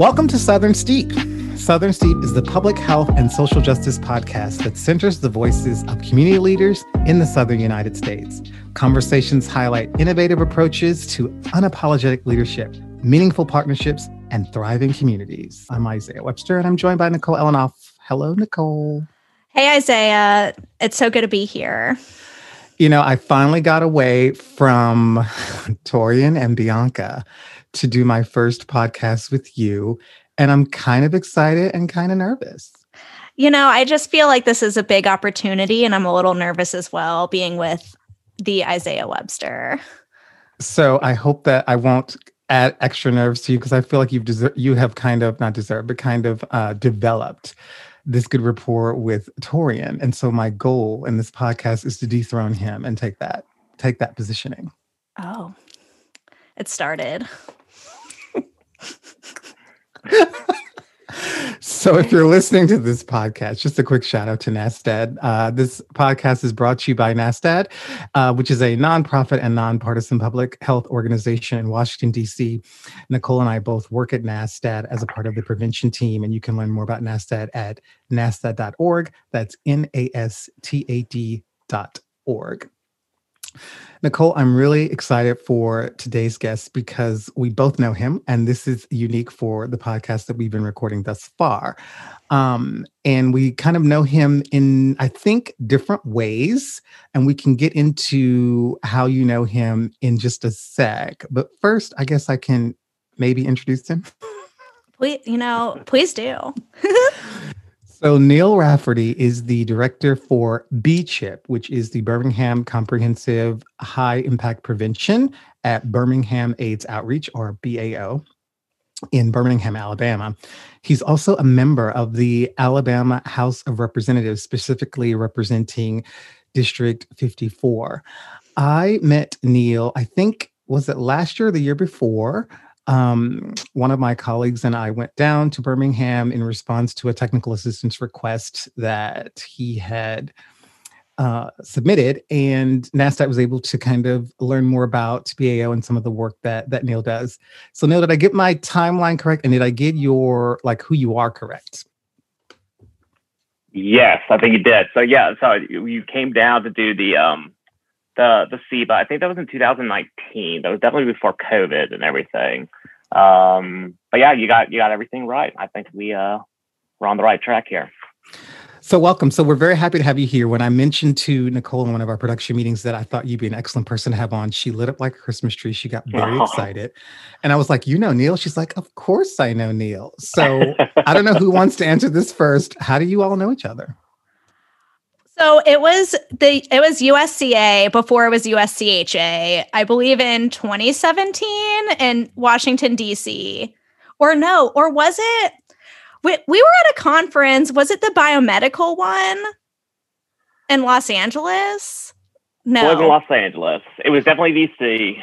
Welcome to Southern Steep. Southern Steep is the public health and social justice podcast that centers the voices of community leaders in the Southern United States. Conversations highlight innovative approaches to unapologetic leadership, meaningful partnerships, and thriving communities. I'm Isaiah Webster, and I'm joined by Nicole Elenoff. Hello, Nicole. Hey, Isaiah. It's so good to be here. You know, I finally got away from Torian and Bianca to do my first podcast with you. And I'm kind of excited and kind of nervous. You know, I just feel like this is a big opportunity, and I'm a little nervous as well being with the Isaiah Webster. So I hope that I won't add extra nerves to you because I feel like you've deser- you have kind of not deserved, but kind of uh, developed this good rapport with Torian. And so my goal in this podcast is to dethrone him and take that take that positioning. Oh, it started. So if you're listening to this podcast, just a quick shout out to NASTAD. Uh, this podcast is brought to you by NASTAD, uh, which is a nonprofit and nonpartisan public health organization in Washington, D.C. Nicole and I both work at NASTAD as a part of the prevention team, and you can learn more about NASTAD at nastad.org. That's N-A-S-T-A-D dot org. Nicole, I'm really excited for today's guest because we both know him, and this is unique for the podcast that we've been recording thus far. Um, and we kind of know him in, I think, different ways, and we can get into how you know him in just a sec. But first, I guess I can maybe introduce him. Please, you know, please do. So Neil Rafferty is the director for BCHIP, which is the Birmingham Comprehensive High Impact Prevention at Birmingham AIDS Outreach, or BAO, in Birmingham, Alabama. He's also a member of the Alabama House of Representatives, specifically representing District 54. I met Neil, I think, was it last year or the year before? Um, one of my colleagues and I went down to Birmingham in response to a technical assistance request that he had uh, submitted, and NASTAD was able to kind of learn more about BAO and some of the work that that Neil does. So, Neil, did I get my timeline correct, and did I get your like who you are correct? Yes, I think you did. So yeah, so you came down to do the um the the SEBA. I think that was in 2019. That was definitely before COVID and everything. Um, but yeah, you got you got everything right. I think we uh we're on the right track here. So welcome. So we're very happy to have you here. When I mentioned to Nicole in one of our production meetings that I thought you'd be an excellent person to have on, she lit up like a Christmas tree. She got very oh. excited. And I was like, you know Neil? She's like, of course I know Neil. So I don't know who wants to answer this first. How do you all know each other? So it was the it was USCA before it was USCHA, I believe in 2017 in Washington D.C. Or no, or was it? We, we were at a conference. Was it the biomedical one in Los Angeles? No, it was in Los Angeles. It was definitely DC.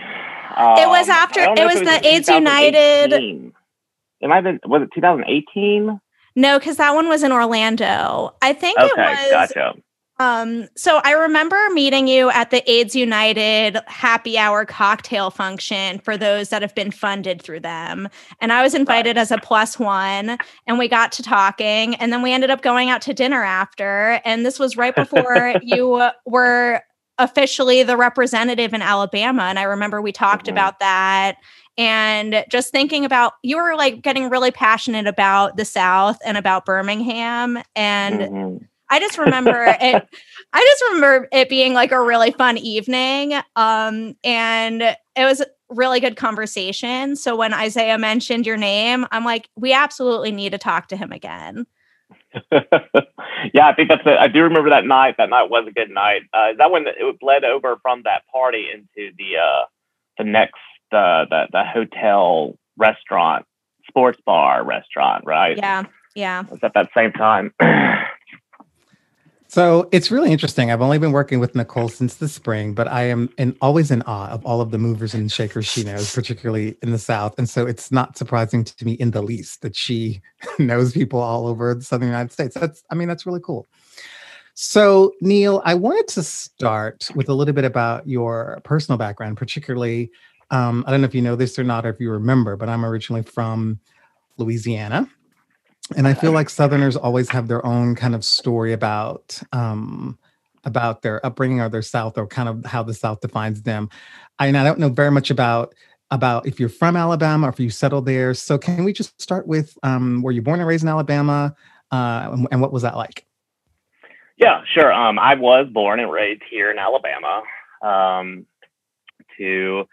Um, it was after. It was, it was the AIDS United. It might have been. Was it 2018? No, because that one was in Orlando. I think okay, it was. Gotcha. Um, so I remember meeting you at the AIDS United happy hour cocktail function for those that have been funded through them. And I was invited right. as a plus one, and we got to talking, and then we ended up going out to dinner after. And this was right before you were officially the representative in Alabama. And I remember we talked mm-hmm. about that and just thinking about you were like getting really passionate about the South and about Birmingham. And mm-hmm I just remember it. I just remember it being like a really fun evening. Um, and it was really good conversation. So when Isaiah mentioned your name, I'm like, we absolutely need to talk to him again. yeah, I think that's it. I do remember that night. That night was a good night. Uh, that when it bled over from that party into the uh, the next uh, the the hotel restaurant, sports bar restaurant, right? Yeah, yeah. It was at that same time. So it's really interesting. I've only been working with Nicole since the spring, but I am in, always in awe of all of the movers and shakers she knows, particularly in the South. And so it's not surprising to me in the least that she knows people all over the Southern United States. That's, I mean, that's really cool. So, Neil, I wanted to start with a little bit about your personal background, particularly. Um, I don't know if you know this or not, or if you remember, but I'm originally from Louisiana. And I feel like Southerners always have their own kind of story about um, about their upbringing or their South or kind of how the South defines them. I, and I don't know very much about about if you're from Alabama or if you settled there. So can we just start with um, were you born and raised in Alabama, uh, and, and, what was that like? Yeah, sure. Um, I was born and raised here in Alabama um, to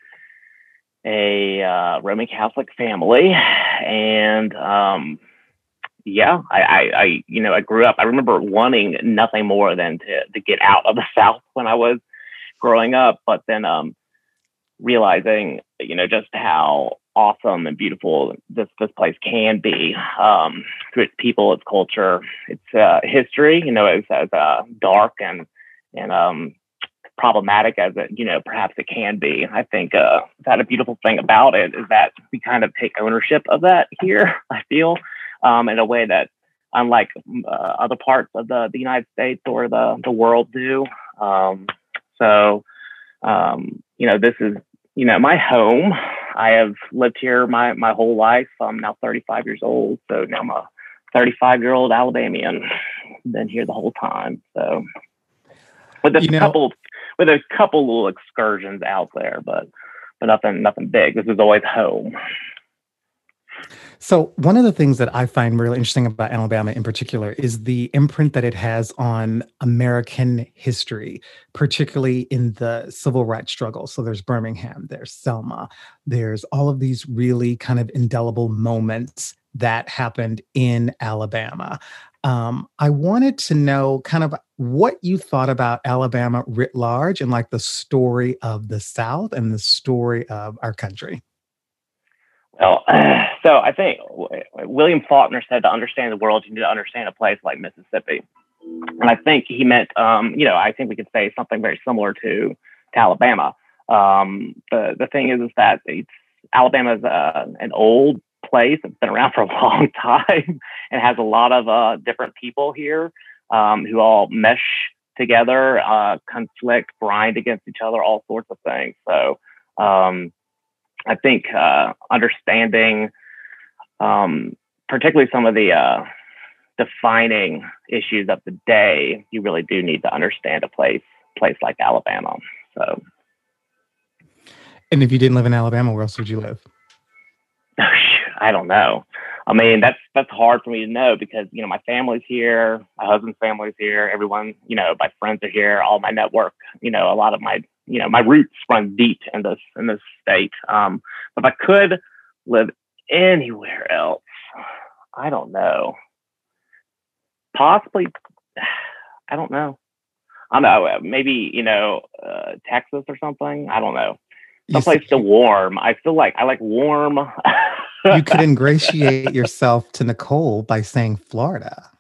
a uh, Roman Catholic family, and um, yeah, I, I, I, you know, I grew up. I remember wanting nothing more than to to get out of the South when I was growing up, but then um, realizing, you know, just how awesome and beautiful this this place can be um, through its people, its culture, its uh, history. You know, as as uh, dark and and um, problematic as it you know perhaps it can be. I think uh, that a beautiful thing about it is that we kind of take ownership of that here. I feel um, in a way that unlike uh, other parts of the, the United States or the the world do. Um, so um, you know this is you know my home. I have lived here my my whole life. I'm now 35 years old, so now I'm a 35 year old Alabamian. Been here the whole time. So with a you know, couple with a couple little excursions out there, but but nothing nothing big. This is always home. So, one of the things that I find really interesting about Alabama in particular is the imprint that it has on American history, particularly in the civil rights struggle. So, there's Birmingham, there's Selma, there's all of these really kind of indelible moments that happened in Alabama. Um, I wanted to know kind of what you thought about Alabama writ large and like the story of the South and the story of our country. Well, so I think William Faulkner said to understand the world, you need to understand a place like Mississippi. And I think he meant, um, you know, I think we could say something very similar to, to Alabama. Um, the, the thing is, is that it's, Alabama is uh, an old place. It's been around for a long time and has a lot of uh, different people here um, who all mesh together, uh, conflict, grind against each other, all sorts of things. So, um, I think uh, understanding, um, particularly some of the uh, defining issues of the day, you really do need to understand a place place like Alabama. So, and if you didn't live in Alabama, where else would you live? I don't know. I mean, that's that's hard for me to know because you know my family's here, my husband's family's here, everyone, you know, my friends are here, all my network, you know, a lot of my you know my roots run deep in this in this state. Um, if I could live anywhere else, I don't know. Possibly, I don't know. I don't know. Maybe you know uh, Texas or something. I don't know. Someplace still warm. I feel like I like warm. you could ingratiate yourself to Nicole by saying Florida.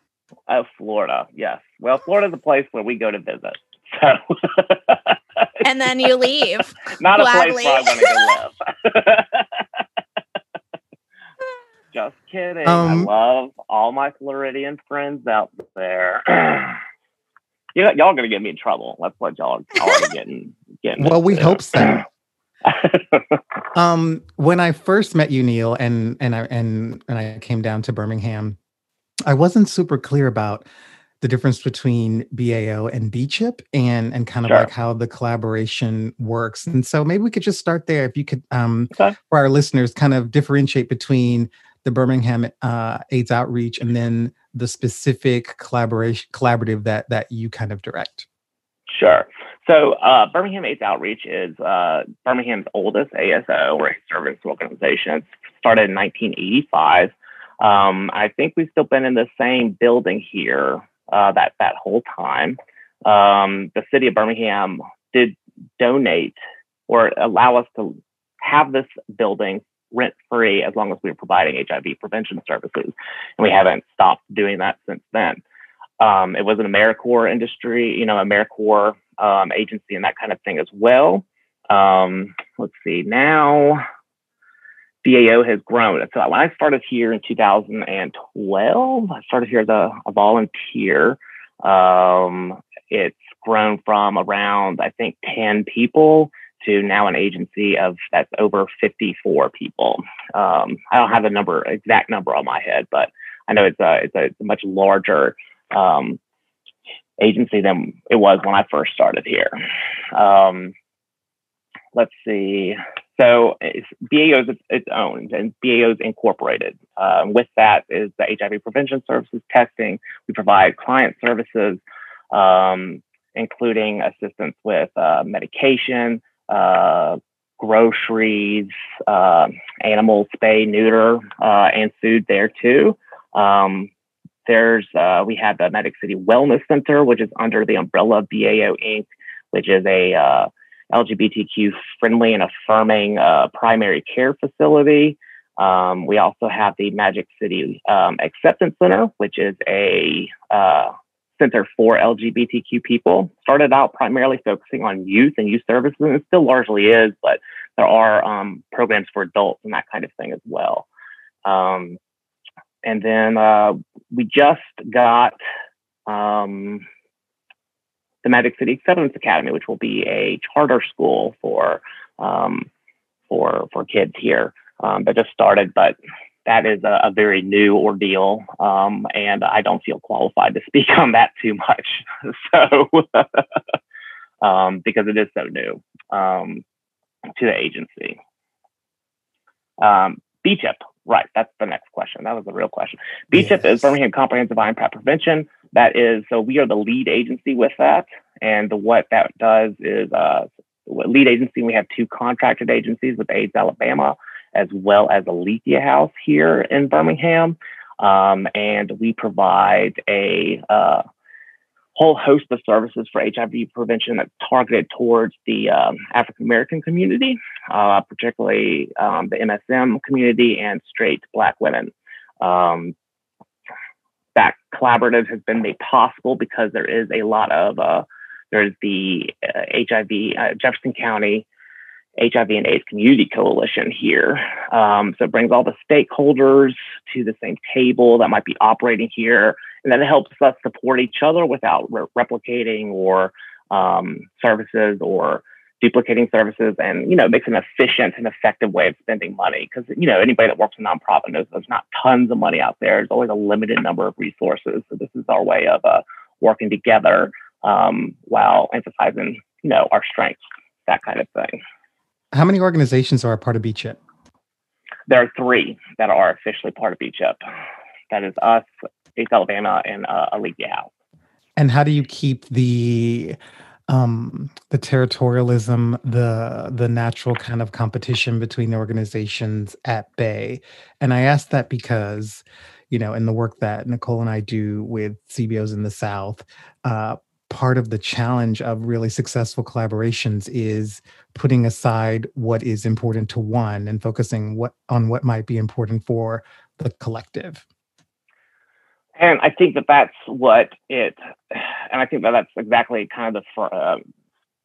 Oh, Florida. Yes. Well, Florida's a place where we go to visit. So and then you leave. Not gladly. a place where I want to live. Just kidding. Um, I love all my Floridian friends out there. you y'all gonna get me in trouble. That's what y'all, y'all are getting getting. Well, we hope so. um, when I first met you, Neil, and and I and and I came down to Birmingham, I wasn't super clear about the difference between BAO and BChip and and kind of sure. like how the collaboration works. And so maybe we could just start there. If you could, um, okay. for our listeners, kind of differentiate between the Birmingham uh, AIDS outreach and then the specific collaboration collaborative that that you kind of direct. Sure. So uh, Birmingham AIDS Outreach is uh, Birmingham's oldest ASO or service organization. It started in 1985. Um, I think we've still been in the same building here uh, that that whole time. Um, the city of Birmingham did donate or allow us to have this building rent free as long as we were providing HIV prevention services, and we haven't stopped doing that since then. Um, it was an AmeriCorps industry, you know, AmeriCorps um, agency and that kind of thing as well. Um, let's see, now BAO has grown. So when I started here in 2012, I started here as a, a volunteer. Um, it's grown from around, I think, 10 people to now an agency of that's over 54 people. Um, I don't have the number exact number on my head, but I know it's a it's a, it's a much larger um, agency than it was when I first started here. Um, let's see. So BAO is its own, and BAO is incorporated. Um, with that is the HIV prevention services testing. We provide client services, um, including assistance with uh, medication, uh, groceries, uh, animal spay, neuter, uh, and food there too. Um, there's uh, we have the Magic City Wellness Center, which is under the umbrella of BAO Inc., which is a uh, LGBTQ friendly and affirming uh, primary care facility. Um, we also have the Magic City um, Acceptance Center, which is a uh, center for LGBTQ people. Started out primarily focusing on youth and youth services, and it still largely is, but there are um, programs for adults and that kind of thing as well. Um, and then uh, we just got um, the Magic City Acceptance Academy, which will be a charter school for um, for for kids here um, that just started, but that is a, a very new ordeal, um, and I don't feel qualified to speak on that too much. so, um, because it is so new um, to the agency. Um, BCHIP, right? That's the next question. That was the real question. BCHIP yes. is Birmingham Comprehensive IMPACT Prevention. That is so we are the lead agency with that, and the, what that does is uh, lead agency. We have two contracted agencies with AIDS Alabama as well as Alethea House here in Birmingham. Um, and we provide a uh, whole host of services for HIV prevention that's targeted towards the um, African American community, uh, particularly um, the MSM community and straight Black women. Um, collaborative has been made possible because there is a lot of uh, there's the uh, HIV uh, Jefferson County HIV and AIDS Community Coalition here. Um, so it brings all the stakeholders to the same table that might be operating here, and then it helps us support each other without re- replicating or um, services or duplicating services, and you know makes an efficient and effective way of spending money. Because you know anybody that works in nonprofit knows there's not tons of money out there. There's always a limited number of resources. So this is our way of uh, working together um, while emphasizing you know our strengths, that kind of thing. How many organizations are a part of BCHIP? There are three that are officially part of BCHIP. That is us, AIDS Alabama, and uh, House. And how do you keep the um, the territorialism, the the natural kind of competition between the organizations at bay? And I ask that because, you know, in the work that Nicole and I do with CBOs in the South, uh, part of the challenge of really successful collaborations is putting aside what is important to one and focusing what on what might be important for the collective and i think that that's what it and i think that that's exactly kind of the uh,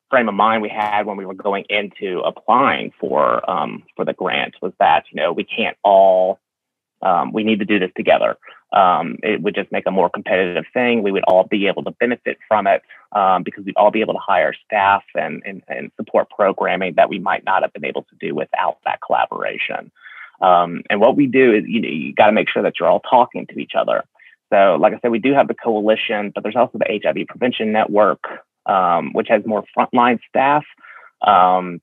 frame of mind we had when we were going into applying for um, for the grant was that you know we can't all um, we need to do this together um, it would just make a more competitive thing. We would all be able to benefit from it um, because we'd all be able to hire staff and, and, and, support programming that we might not have been able to do without that collaboration. Um, and what we do is you, know, you got to make sure that you're all talking to each other. So, like I said, we do have the coalition, but there's also the HIV Prevention Network, um, which has more frontline staff um,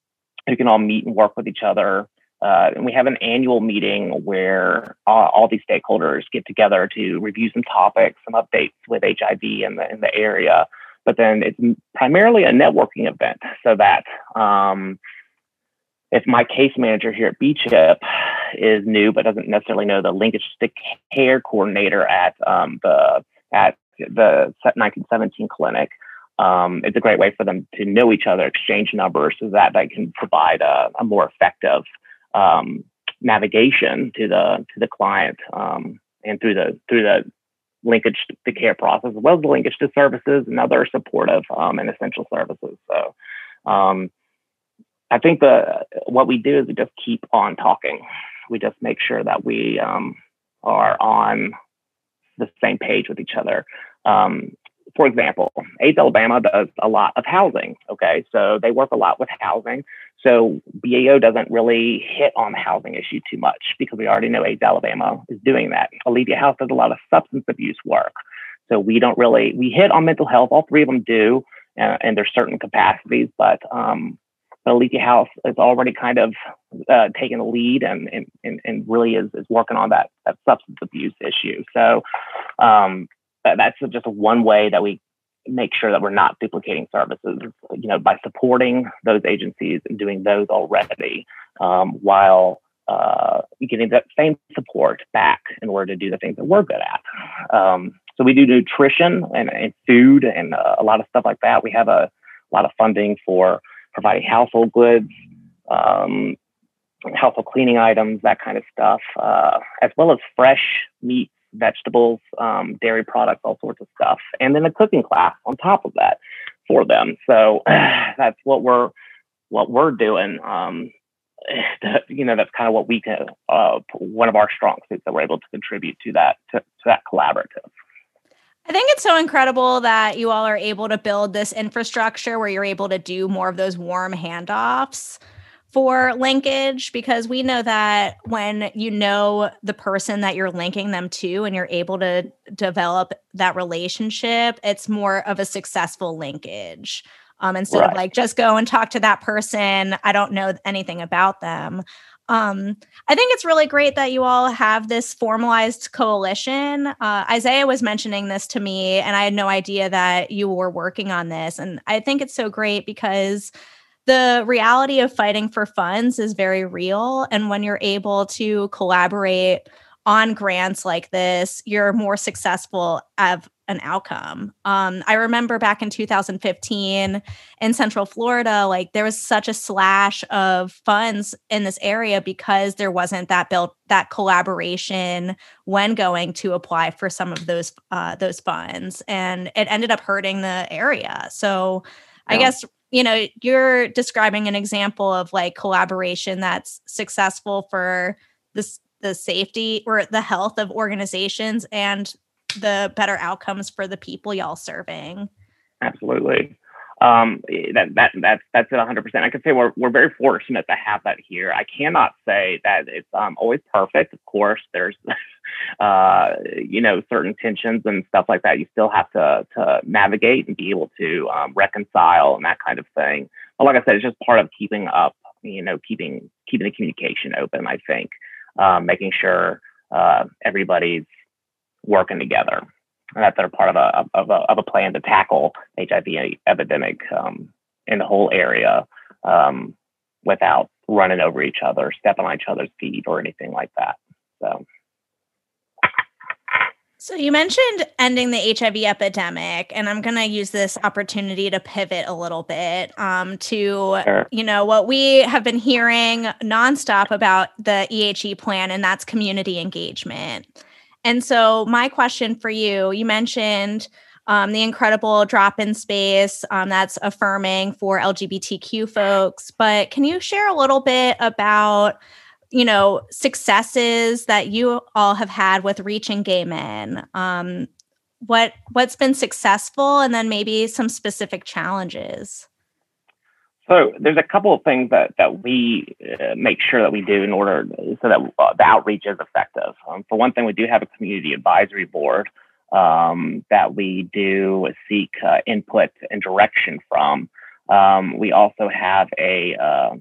who can all meet and work with each other uh, and we have an annual meeting where uh, all these stakeholders get together to review some topics, some updates with HIV in the in the area. But then it's primarily a networking event, so that um, if my case manager here at BCHIP is new but doesn't necessarily know the linkage to care coordinator at um, the at the 1917 clinic, um, it's a great way for them to know each other, exchange numbers, so that they can provide a, a more effective um, navigation to the to the client um, and through the through the linkage to care process as well as the linkage to services and other supportive um, and essential services. So um, I think the what we do is we just keep on talking. We just make sure that we um, are on the same page with each other. Um, for example, AIDS Alabama does a lot of housing. Okay, so they work a lot with housing. So BAO doesn't really hit on the housing issue too much because we already know AIDS Alabama is doing that. Alethea House does a lot of substance abuse work. So we don't really we hit on mental health. All three of them do, uh, and there's certain capacities, but um, but Alethea House is already kind of uh, taking the lead and, and and really is is working on that that substance abuse issue. So um, that's just one way that we make sure that we're not duplicating services. You know, by supporting those agencies and doing those already, um, while uh, getting that same support back in order to do the things that we're good at. Um, so we do nutrition and, and food and uh, a lot of stuff like that. We have a, a lot of funding for providing household goods, um, household cleaning items, that kind of stuff, uh, as well as fresh meat, vegetables, um, dairy products, all sorts of stuff, and then a cooking class on top of that for them. So that's what we're what we're doing. Um, you know, that's kind of what we can. Uh, one of our strong suits that we're able to contribute to that to, to that collaborative. I think it's so incredible that you all are able to build this infrastructure where you're able to do more of those warm handoffs for linkage because we know that when you know the person that you're linking them to and you're able to develop that relationship, it's more of a successful linkage. Um, instead right. of like just go and talk to that person, I don't know anything about them. Um, I think it's really great that you all have this formalized coalition. Uh, Isaiah was mentioning this to me, and I had no idea that you were working on this. And I think it's so great because the reality of fighting for funds is very real. And when you're able to collaborate on grants like this, you're more successful of an outcome. Um, I remember back in 2015 in Central Florida, like there was such a slash of funds in this area because there wasn't that built that collaboration when going to apply for some of those uh, those funds, and it ended up hurting the area. So, yeah. I guess you know you're describing an example of like collaboration that's successful for this the safety or the health of organizations and the better outcomes for the people y'all serving. Absolutely. Um, that that that's that's it 100. percent I can say we're we're very fortunate to have that here. I cannot say that it's um, always perfect. Of course, there's uh, you know certain tensions and stuff like that. You still have to to navigate and be able to um, reconcile and that kind of thing. But like I said, it's just part of keeping up. You know, keeping keeping the communication open. I think um, making sure uh, everybody's working together. And that they're part of a, of a, of a plan to tackle HIV epidemic um, in the whole area um, without running over each other, stepping on each other's feet, or anything like that. So. So you mentioned ending the HIV epidemic, and I'm going to use this opportunity to pivot a little bit um, to, sure. you know, what we have been hearing nonstop about the EHE plan, and that's community engagement. And so, my question for you you mentioned um, the incredible drop in space um, that's affirming for LGBTQ folks, but can you share a little bit about? You know successes that you all have had with reaching gay men um, what what's been successful and then maybe some specific challenges so there's a couple of things that that we uh, make sure that we do in order so that uh, the outreach is effective. Um, for one thing, we do have a community advisory board um, that we do seek uh, input and direction from. Um, we also have a uh,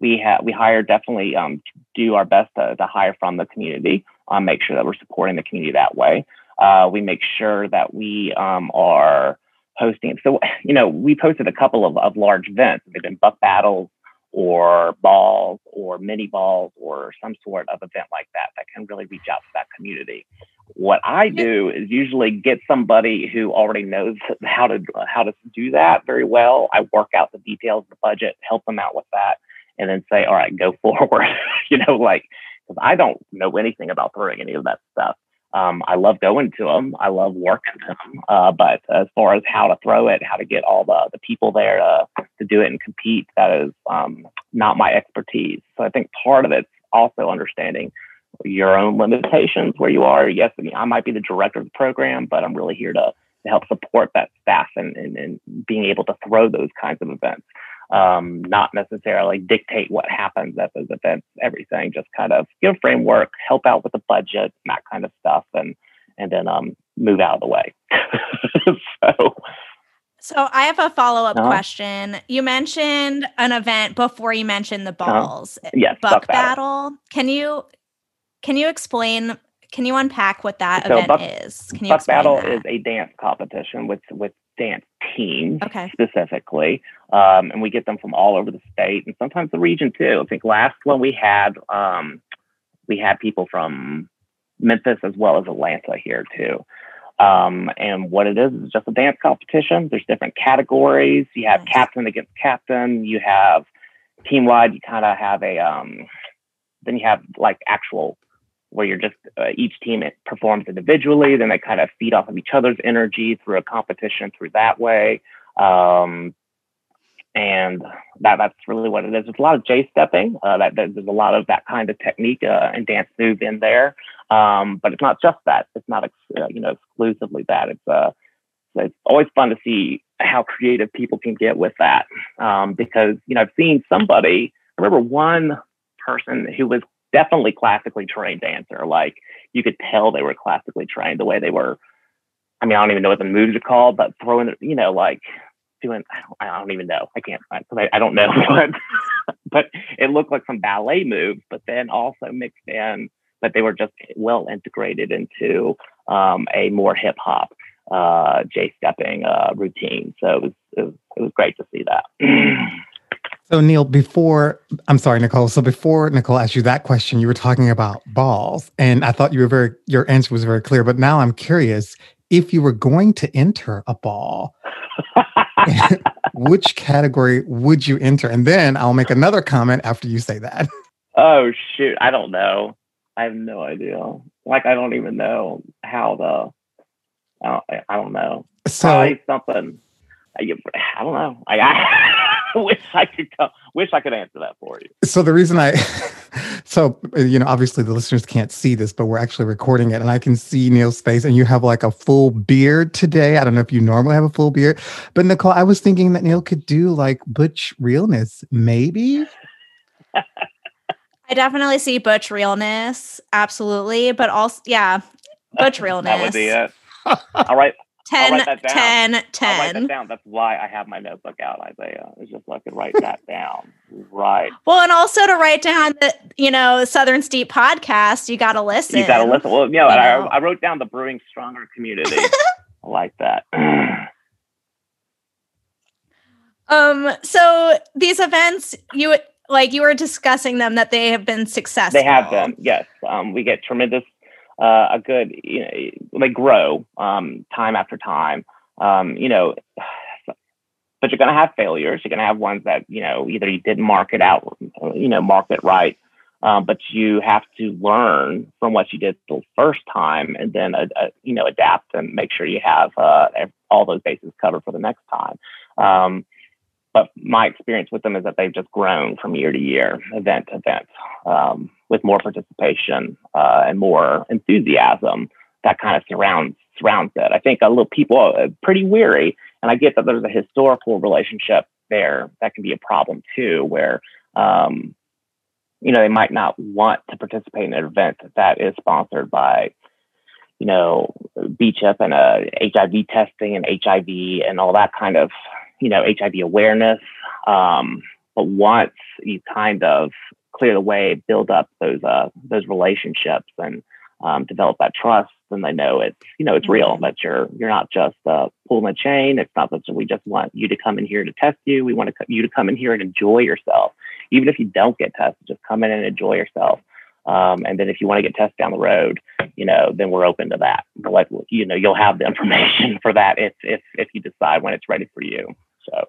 we have we hire definitely um, do our best to, to, hire from the community. Um, make sure that we're supporting the community that way. Uh, we make sure that we um, are hosting. So, you know, we've hosted a couple of, of large events. They've been buck battles or balls or mini balls or some sort of event like that that can really reach out to that community. What I do is usually get somebody who already knows how to how to do that very well. I work out the details of the budget, help them out with that, and then say, "All right, go forward." you know, like because I don't know anything about throwing any of that stuff. Um, I love going to them. I love working them. Uh, but as far as how to throw it, how to get all the, the people there to, to do it and compete, that is um, not my expertise. So I think part of it's also understanding your own limitations where you are. Yes, I, mean, I might be the director of the program, but I'm really here to, to help support that staff and, and, and being able to throw those kinds of events. Um, not necessarily dictate what happens at those events, everything, just kind of give a framework, help out with the budget, that kind of stuff, and and then um, move out of the way. so so I have a follow up uh-huh. question. You mentioned an event before you mentioned the uh-huh. balls. Uh-huh. Yes, buck, buck battle. battle. Can you can you explain? Can you unpack what that so event buck, is? Can you buck battle that? is a dance competition with with dance teams okay. specifically, um, and we get them from all over the state and sometimes the region too. I think last one we had um, we had people from Memphis as well as Atlanta here too. Um, and what it is is just a dance competition. There's different categories. You have captain against captain. You have team wide. You kind of have a um, then you have like actual where you're just uh, each team performs individually. Then they kind of feed off of each other's energy through a competition through that way. Um, and that that's really what it is. There's a lot of J setting. Uh, that, there's a lot of that kind of technique uh, and dance move in there. Um, but it's not just that. It's not uh, you know exclusively that. It's uh, it's always fun to see how creative people can get with that. Um, because you know I've seen somebody. I remember one person who was definitely classically trained dancer. Like you could tell they were classically trained the way they were. I mean, I don't even know what the moves are called, but throwing, you know, like doing I don't, I don't even know. I can't I, I don't know what, but it looked like some ballet moves, but then also mixed in, but they were just well integrated into um, a more hip hop uh, J setting uh, routine. So it was, it was it was great to see that. So Neil, before I'm sorry, Nicole. So before Nicole asked you that question, you were talking about balls, and I thought you were very your answer was very clear. But now I'm curious if you were going to enter a ball, which category would you enter? And then I'll make another comment after you say that. Oh shoot, I don't know. I have no idea. Like I don't even know how the. I don't, I don't know. So Probably something. I, I don't know. I, I wish I could come, wish I could answer that for you. So the reason I, so you know, obviously the listeners can't see this, but we're actually recording it, and I can see Neil's face, and you have like a full beard today. I don't know if you normally have a full beard, but Nicole, I was thinking that Neil could do like butch realness, maybe. I definitely see butch realness, absolutely, but also yeah, butch realness. that would be it. All right. 10, 10, 10. I'll write that down. That's why I have my notebook out, Isaiah. It's just so I could write that down. Right. Well, and also to write down the, you know, Southern Steep podcast, you got to listen. You got to listen. Well, you know, I, I, wrote down the Brewing Stronger community. I like that. um. So these events, you like you were discussing them that they have been successful. They have been. Yes. Um. We get tremendous uh, a good, you know, they grow um, time after time. Um, you know, but you're going to have failures. You're going to have ones that you know either you didn't market out, you know, market right, um, but you have to learn from what you did the first time, and then uh, you know adapt and make sure you have uh, all those bases covered for the next time. Um, but my experience with them is that they've just grown from year to year, event to event. Um, with more participation uh, and more enthusiasm that kind of surrounds surrounds it. I think a little people are pretty weary, and I get that there's a historical relationship there that can be a problem too, where um, you know they might not want to participate in an event that is sponsored by you know BCHIP and uh, HIV testing and HIV and all that kind of you know HIV awareness. Um, but once you kind of clear the way, build up those uh, those relationships, and um, develop that trust. And they know it's you know it's real that you're you're not just uh, pulling a chain. It's not that we just want you to come in here to test you. We want to, you to come in here and enjoy yourself, even if you don't get tested. Just come in and enjoy yourself. Um, and then if you want to get tested down the road, you know, then we're open to that. But like, you know, you'll have the information for that if if if you decide when it's ready for you. So.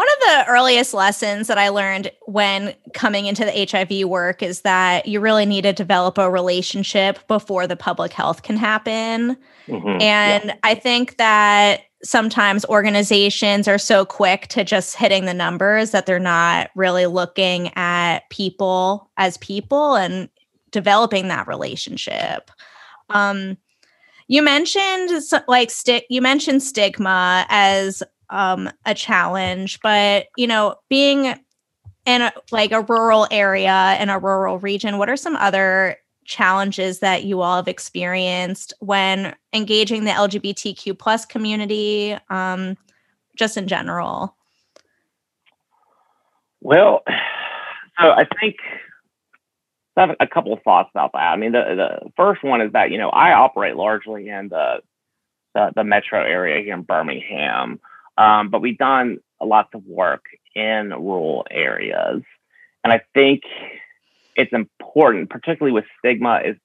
One of the earliest lessons that I learned when coming into the HIV work is that you really need to develop a relationship before the public health can happen. Mm-hmm. And yeah. I think that sometimes organizations are so quick to just hitting the numbers that they're not really looking at people as people and developing that relationship. Um, You mentioned like stick. You mentioned stigma as um, a challenge, but you know, being in a, like a rural area in a rural region, what are some other challenges that you all have experienced when engaging the LGBTQ plus community, um, just in general? Well, so I think I have a couple of thoughts about that. I mean, the the first one is that you know I operate largely in the the, the metro area here in Birmingham, um, but we've done lots of work in rural areas, and I think it's important, particularly with stigma, is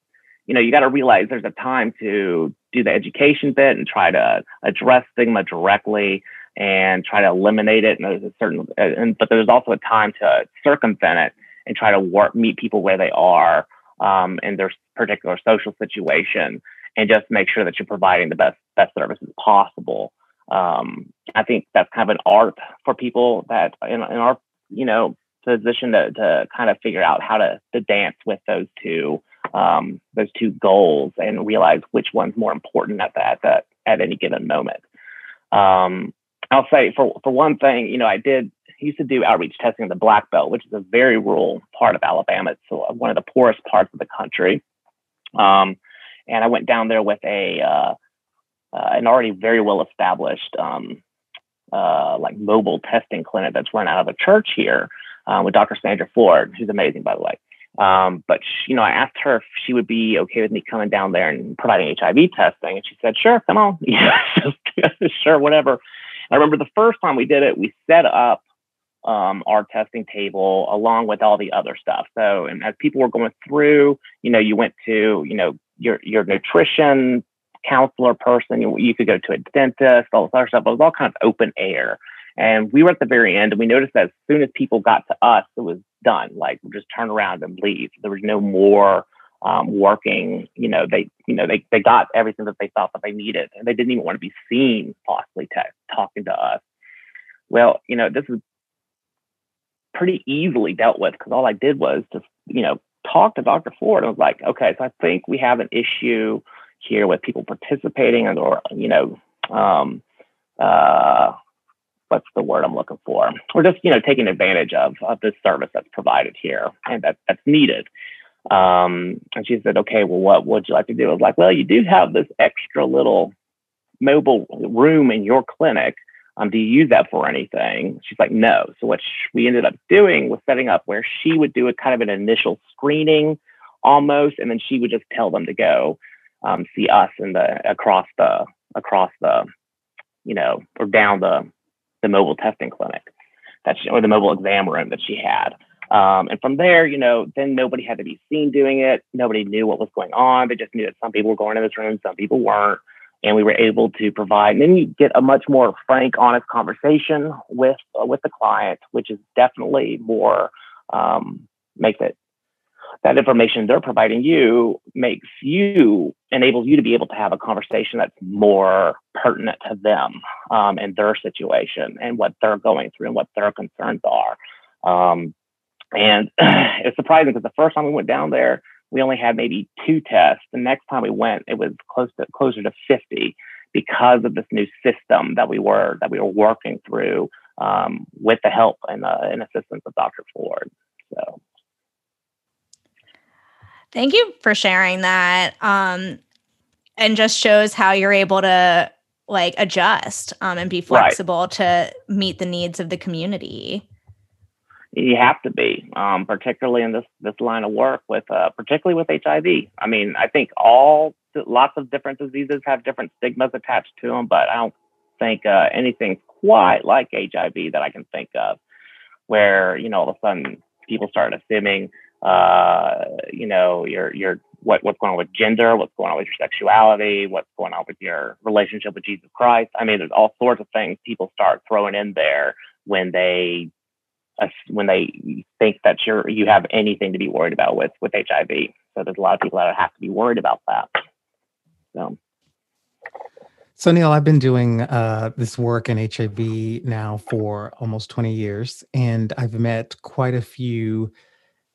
you know you got to realize there's a time to do the education bit and try to address stigma directly and try to eliminate it. And there's a certain, and, but there's also a time to circumvent it and try to work, meet people where they are um, in their particular social situation, and just make sure that you're providing the best best services possible. Um, I think that's kind of an art for people that in, in our you know position to, to kind of figure out how to, to dance with those two um, those two goals and realize which one's more important at that at, at any given moment. Um, I'll say for for one thing, you know, I did used to do outreach testing in the Black Belt, which is a very rural part of Alabama. It's one of the poorest parts of the country. Um, and I went down there with a uh, uh, an already very well established um, uh, like mobile testing clinic that's run out of a church here uh, with Dr. Sandra Ford, who's amazing by the way. Um, but she, you know, I asked her if she would be okay with me coming down there and providing HIV testing, and she said, "Sure, come on, sure, whatever." I remember the first time we did it, we set up um, our testing table along with all the other stuff. So, and as people were going through, you know, you went to, you know, your your nutrition counselor person. You, could go to a dentist, all this other stuff. It was all kind of open air. And we were at the very end, and we noticed that as soon as people got to us, it was done. Like just turn around and leave. There was no more um, working. You know, they you know they they got everything that they thought that they needed, and they didn't even want to be seen possibly t- talking to us. Well, you know, this is pretty easily dealt with because all I did was just you know talk to Dr. Ford. I was like, okay, so I think we have an issue here with people participating and or you know um, uh, what's the word I'm looking for? Or just you know taking advantage of of this service that's provided here and that that's needed. Um, and she said, okay, well, what would you like to do? I was like, well, you do have this extra little mobile room in your clinic. Um, do you use that for anything? She's like, no. So what we ended up doing was setting up where she would do a kind of an initial screening almost, and then she would just tell them to go um, see us in the across the across the you know or down the the mobile testing clinic that she, or the mobile exam room that she had. Um, and from there, you know, then nobody had to be seen doing it. Nobody knew what was going on. They just knew that some people were going in this room, some people weren't. And we were able to provide, and then you get a much more frank, honest conversation with uh, with the client, which is definitely more um, makes it that information they're providing you makes you enables you to be able to have a conversation that's more pertinent to them um, and their situation and what they're going through and what their concerns are. Um, and it's surprising because the first time we went down there, we only had maybe two tests. The next time we went, it was close to closer to 50 because of this new system that we were that we were working through um, with the help and, uh, and assistance of Dr. Ford. So. Thank you for sharing that. Um, and just shows how you're able to like adjust um, and be flexible right. to meet the needs of the community you have to be, um, particularly in this this line of work with, uh, particularly with HIV. I mean, I think all lots of different diseases have different stigmas attached to them, but I don't think uh, anything quite like HIV that I can think of, where you know all of a sudden people start assuming, uh, you know, your your what what's going on with gender, what's going on with your sexuality, what's going on with your relationship with Jesus Christ. I mean, there's all sorts of things people start throwing in there when they when they think that you're you have anything to be worried about with with HIV. So there's a lot of people that have to be worried about that. So. So Neil, I've been doing uh, this work in HIV now for almost 20 years, and I've met quite a few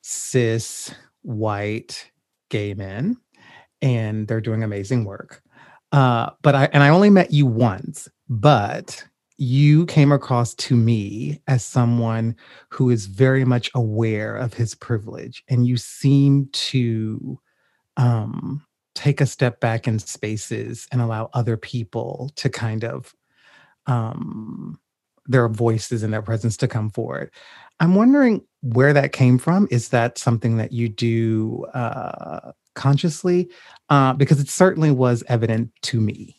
cis white gay men, and they're doing amazing work. Uh, but I and I only met you once, but you came across to me as someone who is very much aware of his privilege and you seem to um, take a step back in spaces and allow other people to kind of um, their voices and their presence to come forward. I'm wondering where that came from. Is that something that you do uh, consciously? Uh, because it certainly was evident to me.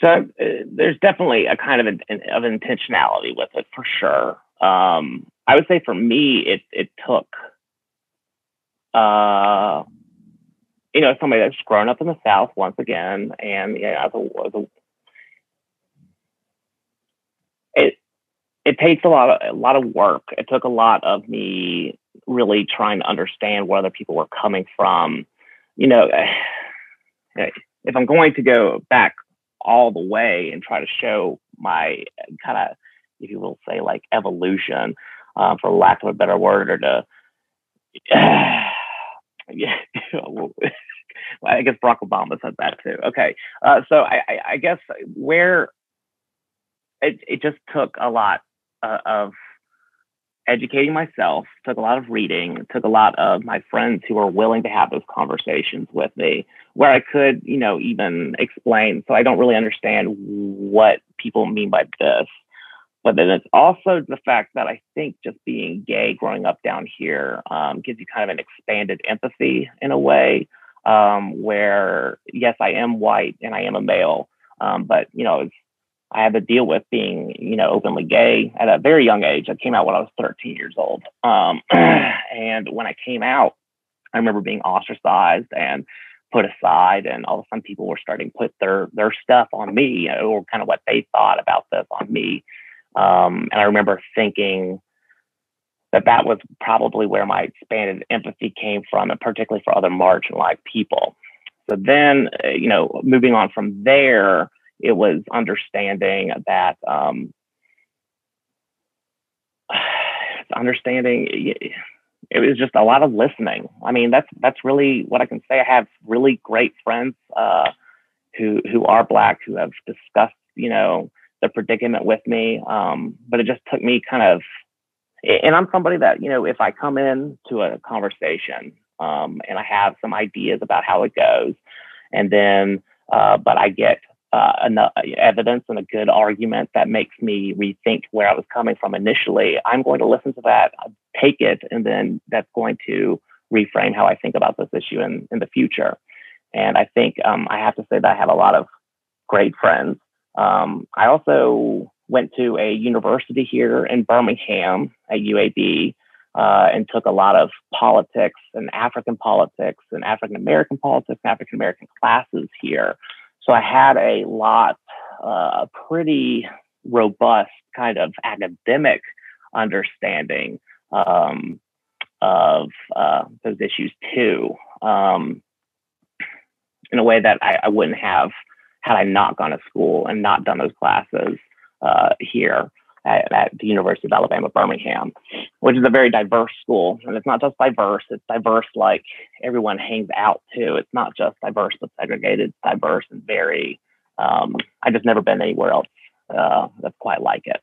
So uh, there's definitely a kind of an, of intentionality with it for sure. Um, I would say for me, it it took, uh, you know, somebody that's grown up in the South once again, and yeah, as a, as a it it takes a lot of a lot of work. It took a lot of me really trying to understand where other people were coming from. You know, if I'm going to go back all the way and try to show my kind of, if you will say, like evolution, uh, for lack of a better word, or to, yeah, I guess Barack Obama said that too. Okay, uh, so I, I, I, guess where it, it just took a lot uh, of educating myself, took a lot of reading, took a lot of my friends who were willing to have those conversations with me where I could, you know, even explain. So I don't really understand what people mean by this. But then it's also the fact that I think just being gay growing up down here um, gives you kind of an expanded empathy in a way um, where, yes, I am white and I am a male, um, but, you know, I had to deal with being, you know, openly gay at a very young age. I came out when I was 13 years old. Um, and when I came out, I remember being ostracized and put aside, and all of a sudden people were starting to put their their stuff on me, you know, or kind of what they thought about this on me. Um, and I remember thinking that that was probably where my expanded empathy came from, and particularly for other marginalized people. So then, uh, you know, moving on from there it was understanding that um, understanding it was just a lot of listening. I mean, that's that's really what I can say. I have really great friends uh, who who are black who have discussed, you know, the predicament with me. Um, but it just took me kind of, and I'm somebody that you know, if I come in to a conversation um, and I have some ideas about how it goes, and then uh, but I get uh, enough evidence and a good argument that makes me rethink where I was coming from initially, I'm going to listen to that, take it, and then that's going to reframe how I think about this issue in, in the future. And I think um, I have to say that I have a lot of great friends. Um, I also went to a university here in Birmingham at UAB uh, and took a lot of politics and African politics and African American politics and African American classes here. So I had a lot, uh, pretty robust kind of academic understanding um, of uh, those issues too, um, in a way that I, I, wouldn't have had I not gone to school and not done those classes uh, here at, at, the University of Alabama, Birmingham, which is a very diverse school. And it's not just diverse, it's diverse like everyone hangs out too. It's not just diverse but segregated, diverse and very, um, I've just never been anywhere else uh, that's quite like it.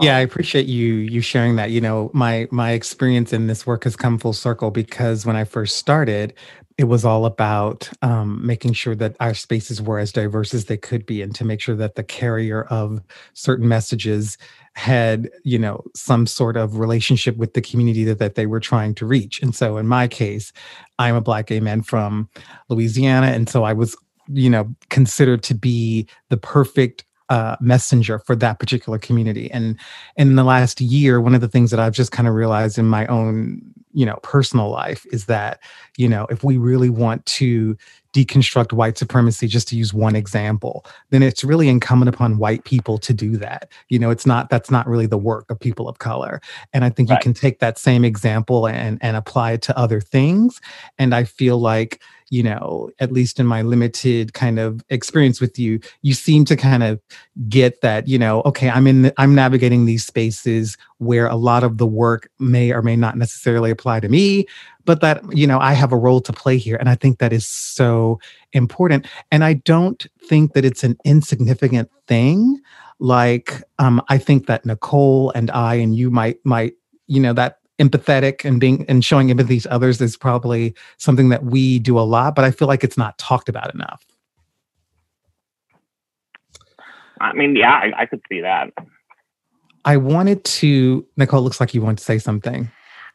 Yeah, I appreciate you you sharing that. You know, my my experience in this work has come full circle because when I first started, it was all about um, making sure that our spaces were as diverse as they could be and to make sure that the carrier of certain messages had you know some sort of relationship with the community that, that they were trying to reach and so in my case i'm a black gay man from louisiana and so i was you know considered to be the perfect uh, messenger for that particular community. And in the last year, one of the things that I've just kind of realized in my own, you know, personal life is that, you know, if we really want to deconstruct white supremacy, just to use one example, then it's really incumbent upon white people to do that. You know, it's not that's not really the work of people of color. And I think right. you can take that same example and and apply it to other things. And I feel like you know, at least in my limited kind of experience with you, you seem to kind of get that, you know, okay, I'm in, the, I'm navigating these spaces where a lot of the work may or may not necessarily apply to me, but that, you know, I have a role to play here. And I think that is so important. And I don't think that it's an insignificant thing. Like, um, I think that Nicole and I and you might, might, you know, that empathetic and being and showing empathy to others is probably something that we do a lot, but I feel like it's not talked about enough. I mean, yeah, I, I could see that. I wanted to, Nicole, looks like you want to say something.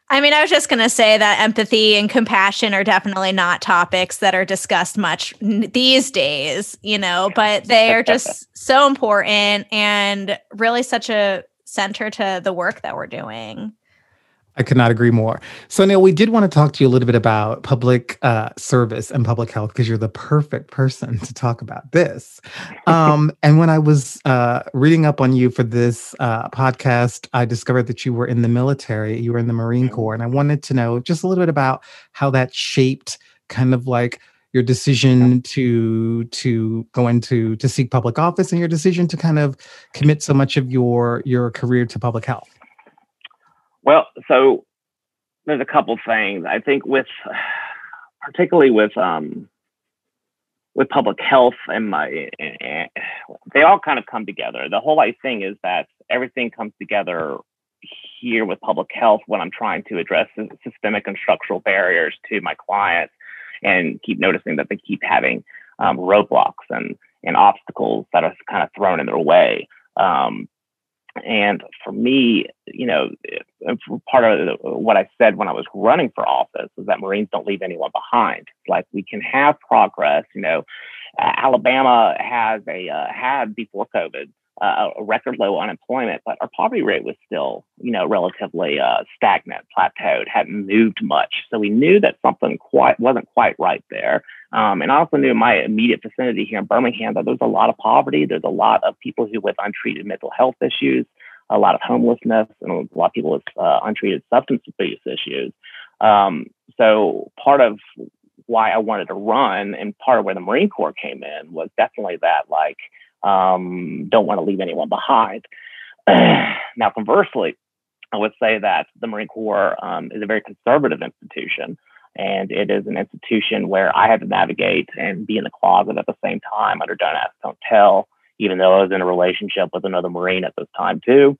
I mean, I was just going to say that empathy and compassion are definitely not topics that are discussed much these days, you know, but they are just so important and really such a center to the work that we're doing. I could not agree more. So, Neil, we did want to talk to you a little bit about public uh, service and public health because you're the perfect person to talk about this. Um, and when I was uh, reading up on you for this uh, podcast, I discovered that you were in the military, you were in the Marine Corps. And I wanted to know just a little bit about how that shaped kind of like your decision to to go into to seek public office and your decision to kind of commit so much of your your career to public health well, so there's a couple things. I think with particularly with um, with public health and my they all kind of come together. The whole thing is that everything comes together here with public health when I'm trying to address systemic and structural barriers to my clients and keep noticing that they keep having um, roadblocks and and obstacles that are kind of thrown in their way. Um, and for me, you know, part of what I said when I was running for office was that Marines don't leave anyone behind. Like we can have progress. You know, uh, Alabama has a uh, had before COVID uh, a record low unemployment, but our poverty rate was still, you know, relatively uh, stagnant, plateaued, hadn't moved much. So we knew that something quite wasn't quite right there. Um, and I also knew in my immediate vicinity here in Birmingham that there's a lot of poverty. There's a lot of people who with untreated mental health issues, a lot of homelessness, and a lot of people with uh, untreated substance abuse issues. Um, so part of why I wanted to run and part of where the Marine Corps came in was definitely that like um, don't want to leave anyone behind. now, conversely, I would say that the Marine Corps um, is a very conservative institution. And it is an institution where I had to navigate and be in the closet at the same time under Don't Ask, Don't Tell, even though I was in a relationship with another Marine at this time, too.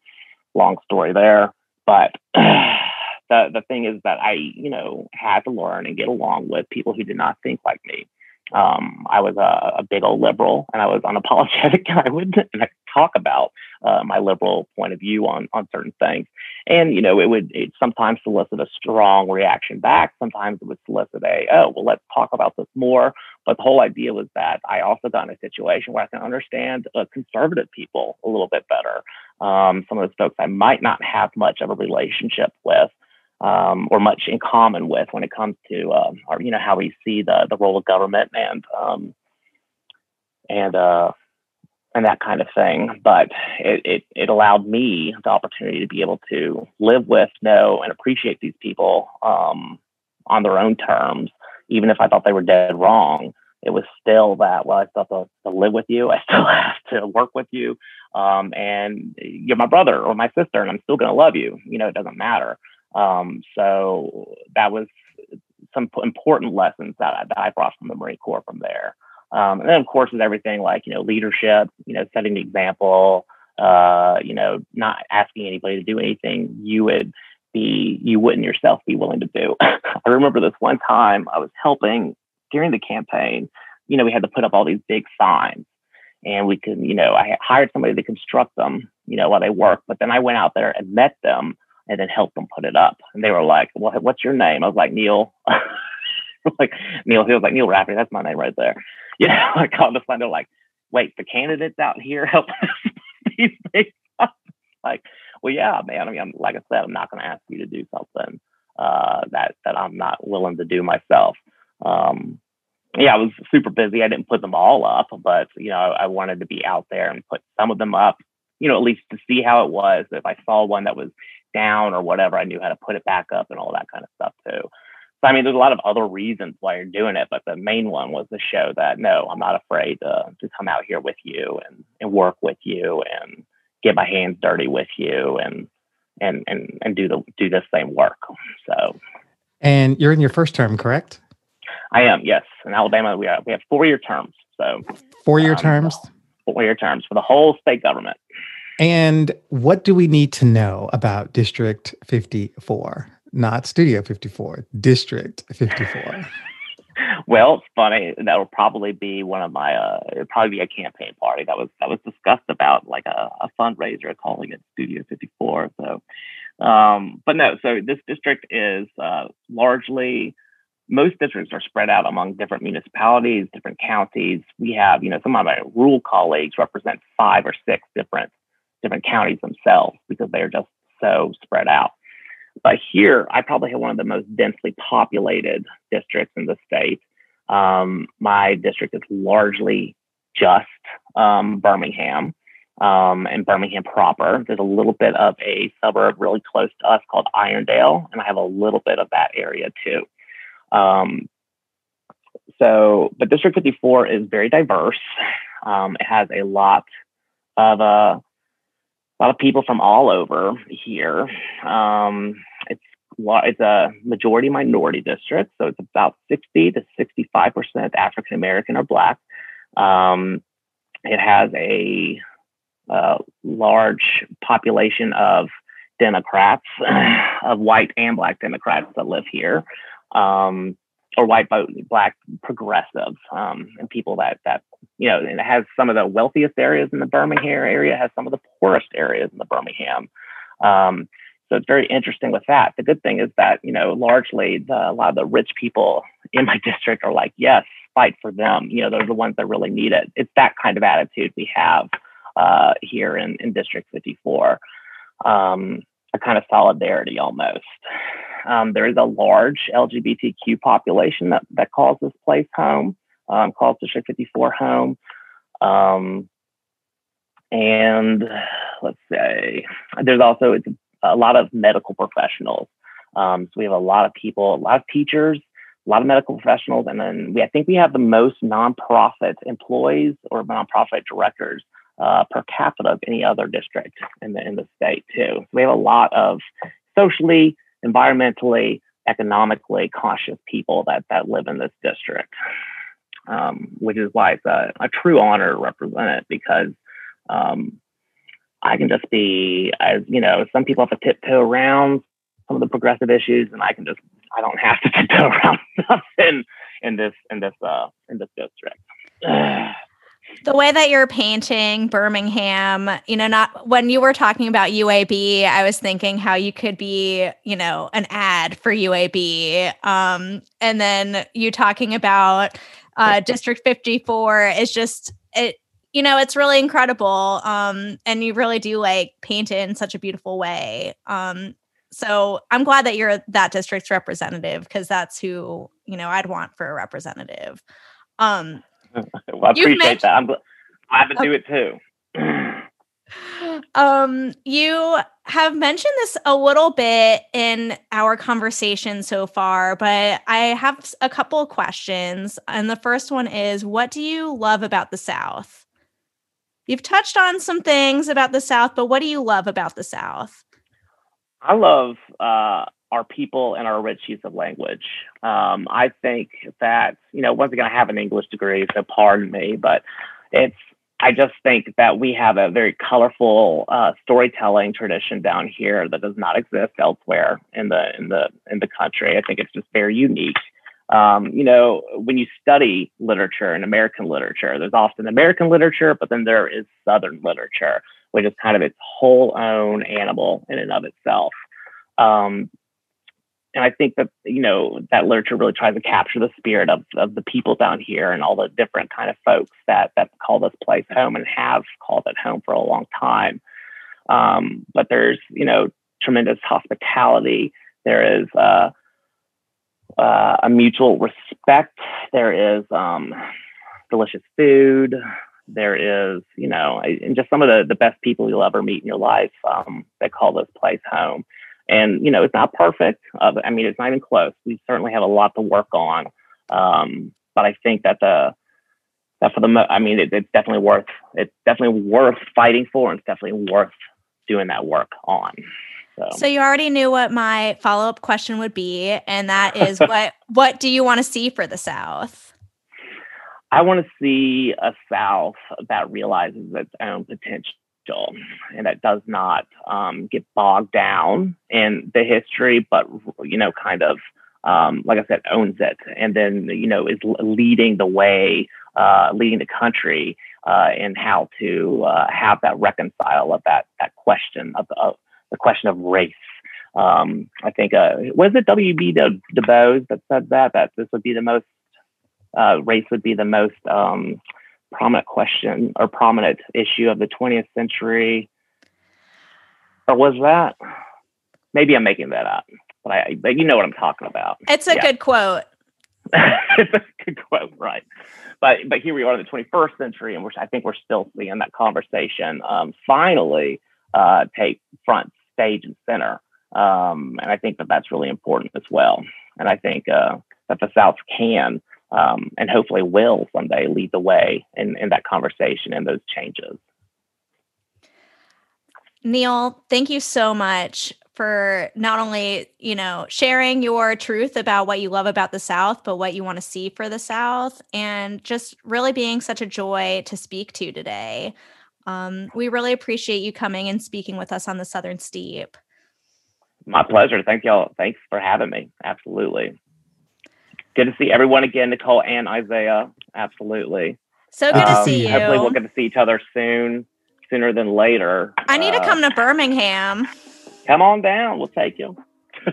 Long story there. But the, the thing is that I, you know, had to learn and get along with people who did not think like me um, I was a, a, big old liberal and I was unapologetic. and I would and I talk about uh, my liberal point of view on on certain things. And you know, it would it sometimes solicit a strong reaction back. Sometimes it would solicit a oh well, let's talk about this more. But the whole idea was that I also got in a situation where I can understand uh, conservative people a little bit better. Um, some of those folks I might not have much of a relationship with um, or much in common with when it comes to um, or, you know how we see the the role of government and um, and uh, and that kind of thing. But it, it it allowed me the opportunity to be able to live with, know, and appreciate these people um, on their own terms, even if I thought they were dead wrong. It was still that well, I still have to, live with you. I still have to work with you, um, and you're my brother or my sister, and I'm still going to love you. You know, it doesn't matter. Um, so that was some important lessons that I, that I brought from the Marine Corps from there. Um, and then, of course, is everything like you know leadership, you know, setting the example, uh, you know, not asking anybody to do anything you would be you wouldn't yourself be willing to do. I remember this one time I was helping during the campaign. You know, we had to put up all these big signs, and we could, you know, I hired somebody to construct them, you know, while they worked. But then I went out there and met them and then help them put it up. And they were like, what's your name? I was like, Neil. like Neil, he was like, Neil Rafferty, that's my name right there. You know, I called the fund. They're like, wait, the candidates out here help these things. Like, well, yeah, man. I mean, I'm, like I said, I'm not going to ask you to do something uh, that that I'm not willing to do myself. Um, yeah, I was super busy. I didn't put them all up, but you know, I wanted to be out there and put some of them up. You know, at least to see how it was. If I saw one that was down or whatever, I knew how to put it back up and all that kind of stuff too. so I mean, there's a lot of other reasons why you're doing it, but the main one was to show that no, I'm not afraid to to come out here with you and and work with you and get my hands dirty with you and and and and do the do the same work. So. And you're in your first term, correct? I am. Yes, in Alabama, we have we have four year terms. So four year um, terms. Four year terms for the whole state government. And what do we need to know about District 54? Not Studio 54, District 54. well, it's funny. That'll probably be one of my. Uh, it'll probably be a campaign party that was that was discussed about like a, a fundraiser calling it Studio 54. So, um, but no. So this district is uh, largely most districts are spread out among different municipalities, different counties. We have, you know, some of my rural colleagues represent five or six different different counties themselves because they're just so spread out. But here, I probably have one of the most densely populated districts in the state. Um, my district is largely just um, Birmingham um, and Birmingham proper. There's a little bit of a suburb really close to us called Irondale, and I have a little bit of that area too. Um, so, but District 54 is very diverse. Um, it has a lot of uh, a lot of people from all over here. Um, it's it's a majority minority district, so it's about 60 to 65 percent African American or Black. Um, it has a, a, large population of Democrats, of white and Black Democrats that live here. Um, or white black progressives um, and people that that you know it has some of the wealthiest areas in the Birmingham area, has some of the poorest areas in the Birmingham. Um, so it's very interesting with that. The good thing is that you know largely the, a lot of the rich people in my district are like, yes, fight for them. You know, they're the ones that really need it. It's that kind of attitude we have uh, here in, in District 54. Um, a kind of solidarity almost. Um, there is a large LGBTQ population that, that calls this place home, um, calls District 54 home. Um, and let's say there's also it's a lot of medical professionals. Um, so we have a lot of people, a lot of teachers, a lot of medical professionals, and then we I think we have the most nonprofit employees or nonprofit directors uh, per capita of any other district in the in the state too. So we have a lot of socially environmentally, economically conscious people that that live in this district, um, which is why it's a, a, true honor to represent it because um, I can just be, as you know, some people have to tiptoe around some of the progressive issues, and I can just I don't have to tiptoe around nothing in this in this uh, in this district. the way that you're painting Birmingham, you know, not when you were talking about UAB, I was thinking how you could be, you know, an ad for UAB. Um, and then you talking about uh, District 54 is just it, you know, it's really incredible. Um, and you really do like paint it in such a beautiful way. Um, so I'm glad that you're that district's representative because that's who, you know, I'd want for a representative. Um, well, I appreciate that. I'm glad to do it too. um, you have mentioned this a little bit in our conversation so far, but I have a couple of questions. And the first one is what do you love about the South? You've touched on some things about the South, but what do you love about the South? I love uh, our people and our rich use of language. Um, I think that, you know, once again, I have an English degree, so pardon me, but it's, I just think that we have a very colorful uh, storytelling tradition down here that does not exist elsewhere in the in the in the country. I think it's just very unique. Um, you know, when you study literature and American literature, there's often American literature, but then there is Southern literature, which is kind of its whole own animal in and of itself. Um, and I think that you know that literature really tries to capture the spirit of, of the people down here and all the different kind of folks that that call this place home and have called it home for a long time. Um, but there's you know tremendous hospitality. There is uh, uh, a mutual respect. There is um, delicious food. There is you know and just some of the the best people you'll ever meet in your life um, that call this place home And you know, it's not perfect. Uh, I mean, it's not even close. We certainly have a lot to work on. Um, but I think that the that for the mo- I mean, it, it's definitely worth it's definitely worth fighting for, and it's definitely worth doing that work on. So, so you already knew what my follow up question would be, and that is what what do you want to see for the South? I want to see a South that realizes its own potential and that does not um, get bogged down in the history, but you know, kind of um, like I said, owns it, and then you know is leading the way, uh, leading the country uh, in how to uh, have that reconcile of that that question of, of the question of race. Um, I think uh, was it W.B. Du, that said that that this would be the most uh, race would be the most um, prominent question or prominent issue of the 20th century. Or was that? Maybe I'm making that up, but I, but you know what I'm talking about. It's a yeah. good quote. it's a good quote, right? But but here we are in the 21st century, and we're, I think we're still seeing that conversation um, finally uh, take front stage and center. Um, and I think that that's really important as well. And I think uh, that the South can um, and hopefully will someday lead the way in, in that conversation and those changes. Neil, thank you so much for not only, you know, sharing your truth about what you love about the South, but what you want to see for the South and just really being such a joy to speak to today. Um, we really appreciate you coming and speaking with us on the Southern Steep. My pleasure. Thank y'all. Thanks for having me. Absolutely good to see everyone again, Nicole and Isaiah. Absolutely. So good um, to see you. Hopefully, we'll get to see each other soon, sooner than later. I need uh, to come to Birmingham. Come on down. We'll take you.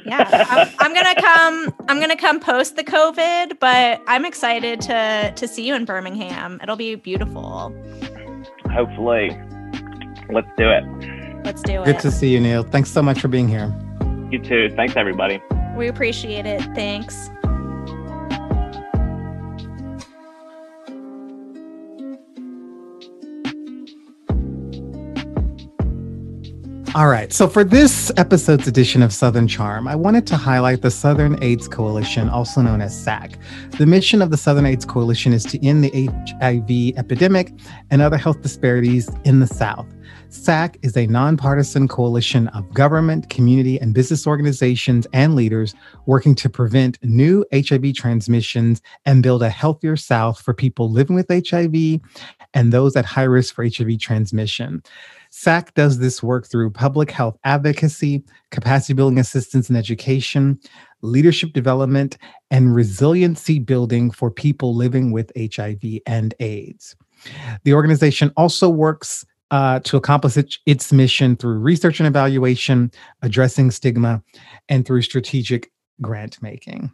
yeah, I'm, I'm, gonna come. I'm gonna come post the COVID, but I'm excited to to see you in Birmingham. It'll be beautiful. Hopefully, let's do it. Let's do it. Good to see you, Neil. Thanks so much for being here. You too. Thanks, everybody. We appreciate it. Thanks. All right. So, for this episode's edition of Southern Charm, I wanted to highlight the Southern AIDS Coalition, also known as SAC. The mission of the Southern AIDS Coalition is to end the HIV epidemic and other health disparities in the South. SAC is a nonpartisan coalition of government, community, and business organizations and leaders working to prevent new HIV transmissions and build a healthier South for people living with HIV and those at high risk for HIV transmission. SAC does this work through public health advocacy, capacity building assistance and education, leadership development, and resiliency building for people living with HIV and AIDS. The organization also works uh, to accomplish its mission through research and evaluation, addressing stigma, and through strategic grant making.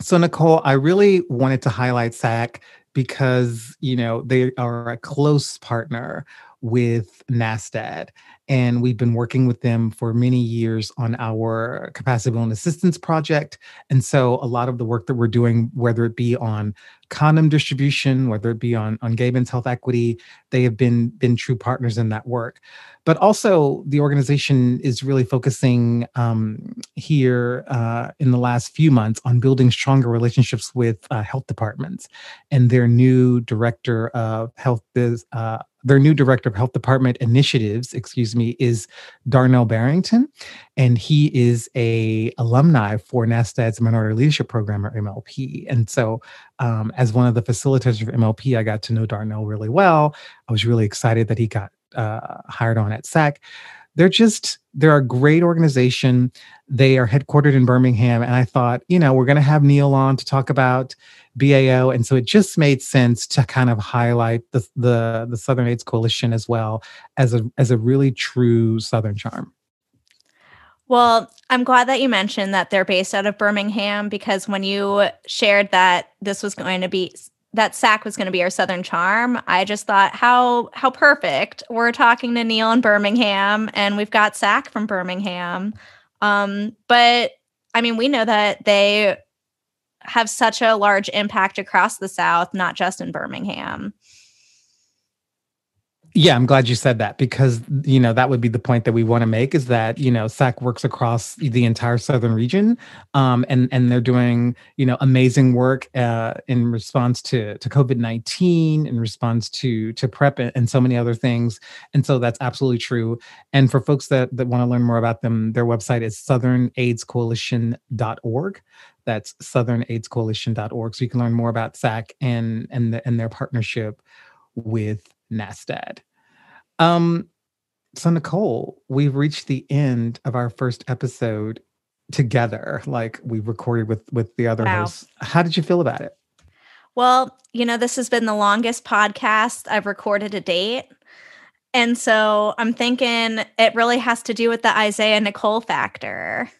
So, Nicole, I really wanted to highlight SAC because you know they are a close partner with NASTAD. And we've been working with them for many years on our capacity building assistance project. And so a lot of the work that we're doing, whether it be on condom distribution, whether it be on, on gay men's health equity, they have been been true partners in that work. But also the organization is really focusing um, here uh, in the last few months on building stronger relationships with uh, health departments. And their new director of health is uh, their new director of health department initiatives, excuse me, is Darnell Barrington, and he is a alumni for NASTAD's Minority Leadership Program or MLP. And so, um, as one of the facilitators of MLP, I got to know Darnell really well. I was really excited that he got uh, hired on at SAC. They're just they're a great organization. They are headquartered in Birmingham, and I thought, you know, we're going to have Neil on to talk about BAO, and so it just made sense to kind of highlight the the, the Southern AIDS Coalition as well as a as a really true Southern charm. Well, I'm glad that you mentioned that they're based out of Birmingham because when you shared that this was going to be that SAC was going to be our Southern charm, I just thought how how perfect. We're talking to Neil in Birmingham, and we've got SAC from Birmingham. Um, but I mean, we know that they have such a large impact across the South, not just in Birmingham. Yeah, I'm glad you said that because you know that would be the point that we want to make is that you know SAC works across the entire southern region, um, and and they're doing you know amazing work uh, in response to to COVID nineteen, in response to to PrEP and, so many other things, and so that's absolutely true. And for folks that that want to learn more about them, their website is southernaidscoalition.org. That's southernaidscoalition.org, so you can learn more about SAC and and the, and their partnership with NASTAD. Um, so Nicole, we've reached the end of our first episode together. Like we recorded with with the other wow. hosts. How did you feel about it? Well, you know, this has been the longest podcast I've recorded to date. And so I'm thinking it really has to do with the Isaiah Nicole factor.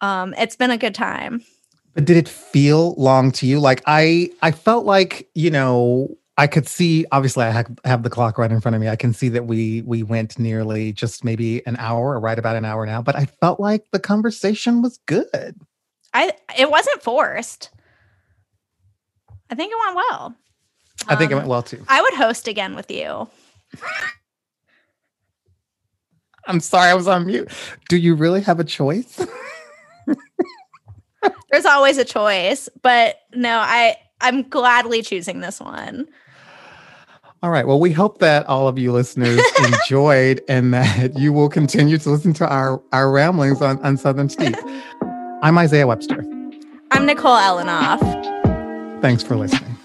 Um, it's been a good time. But did it feel long to you? Like I I felt like, you know, I could see obviously I have, the clock right in front of me. I can see that we we went nearly just maybe an hour or right about an hour now, but I felt like the conversation was good. I it wasn't forced. I think it went well. I um, think it went um, well too. I would host again with you. I'm sorry I was on mute. Do you really have a choice? There's always a choice, but no, I I'm gladly choosing this one. All right. Well, we hope that all of you listeners enjoyed and that you will continue to listen to our, our ramblings on, on Southern Steep. I'm Isaiah Webster. I'm Nicole Elenoff. Thanks for listening.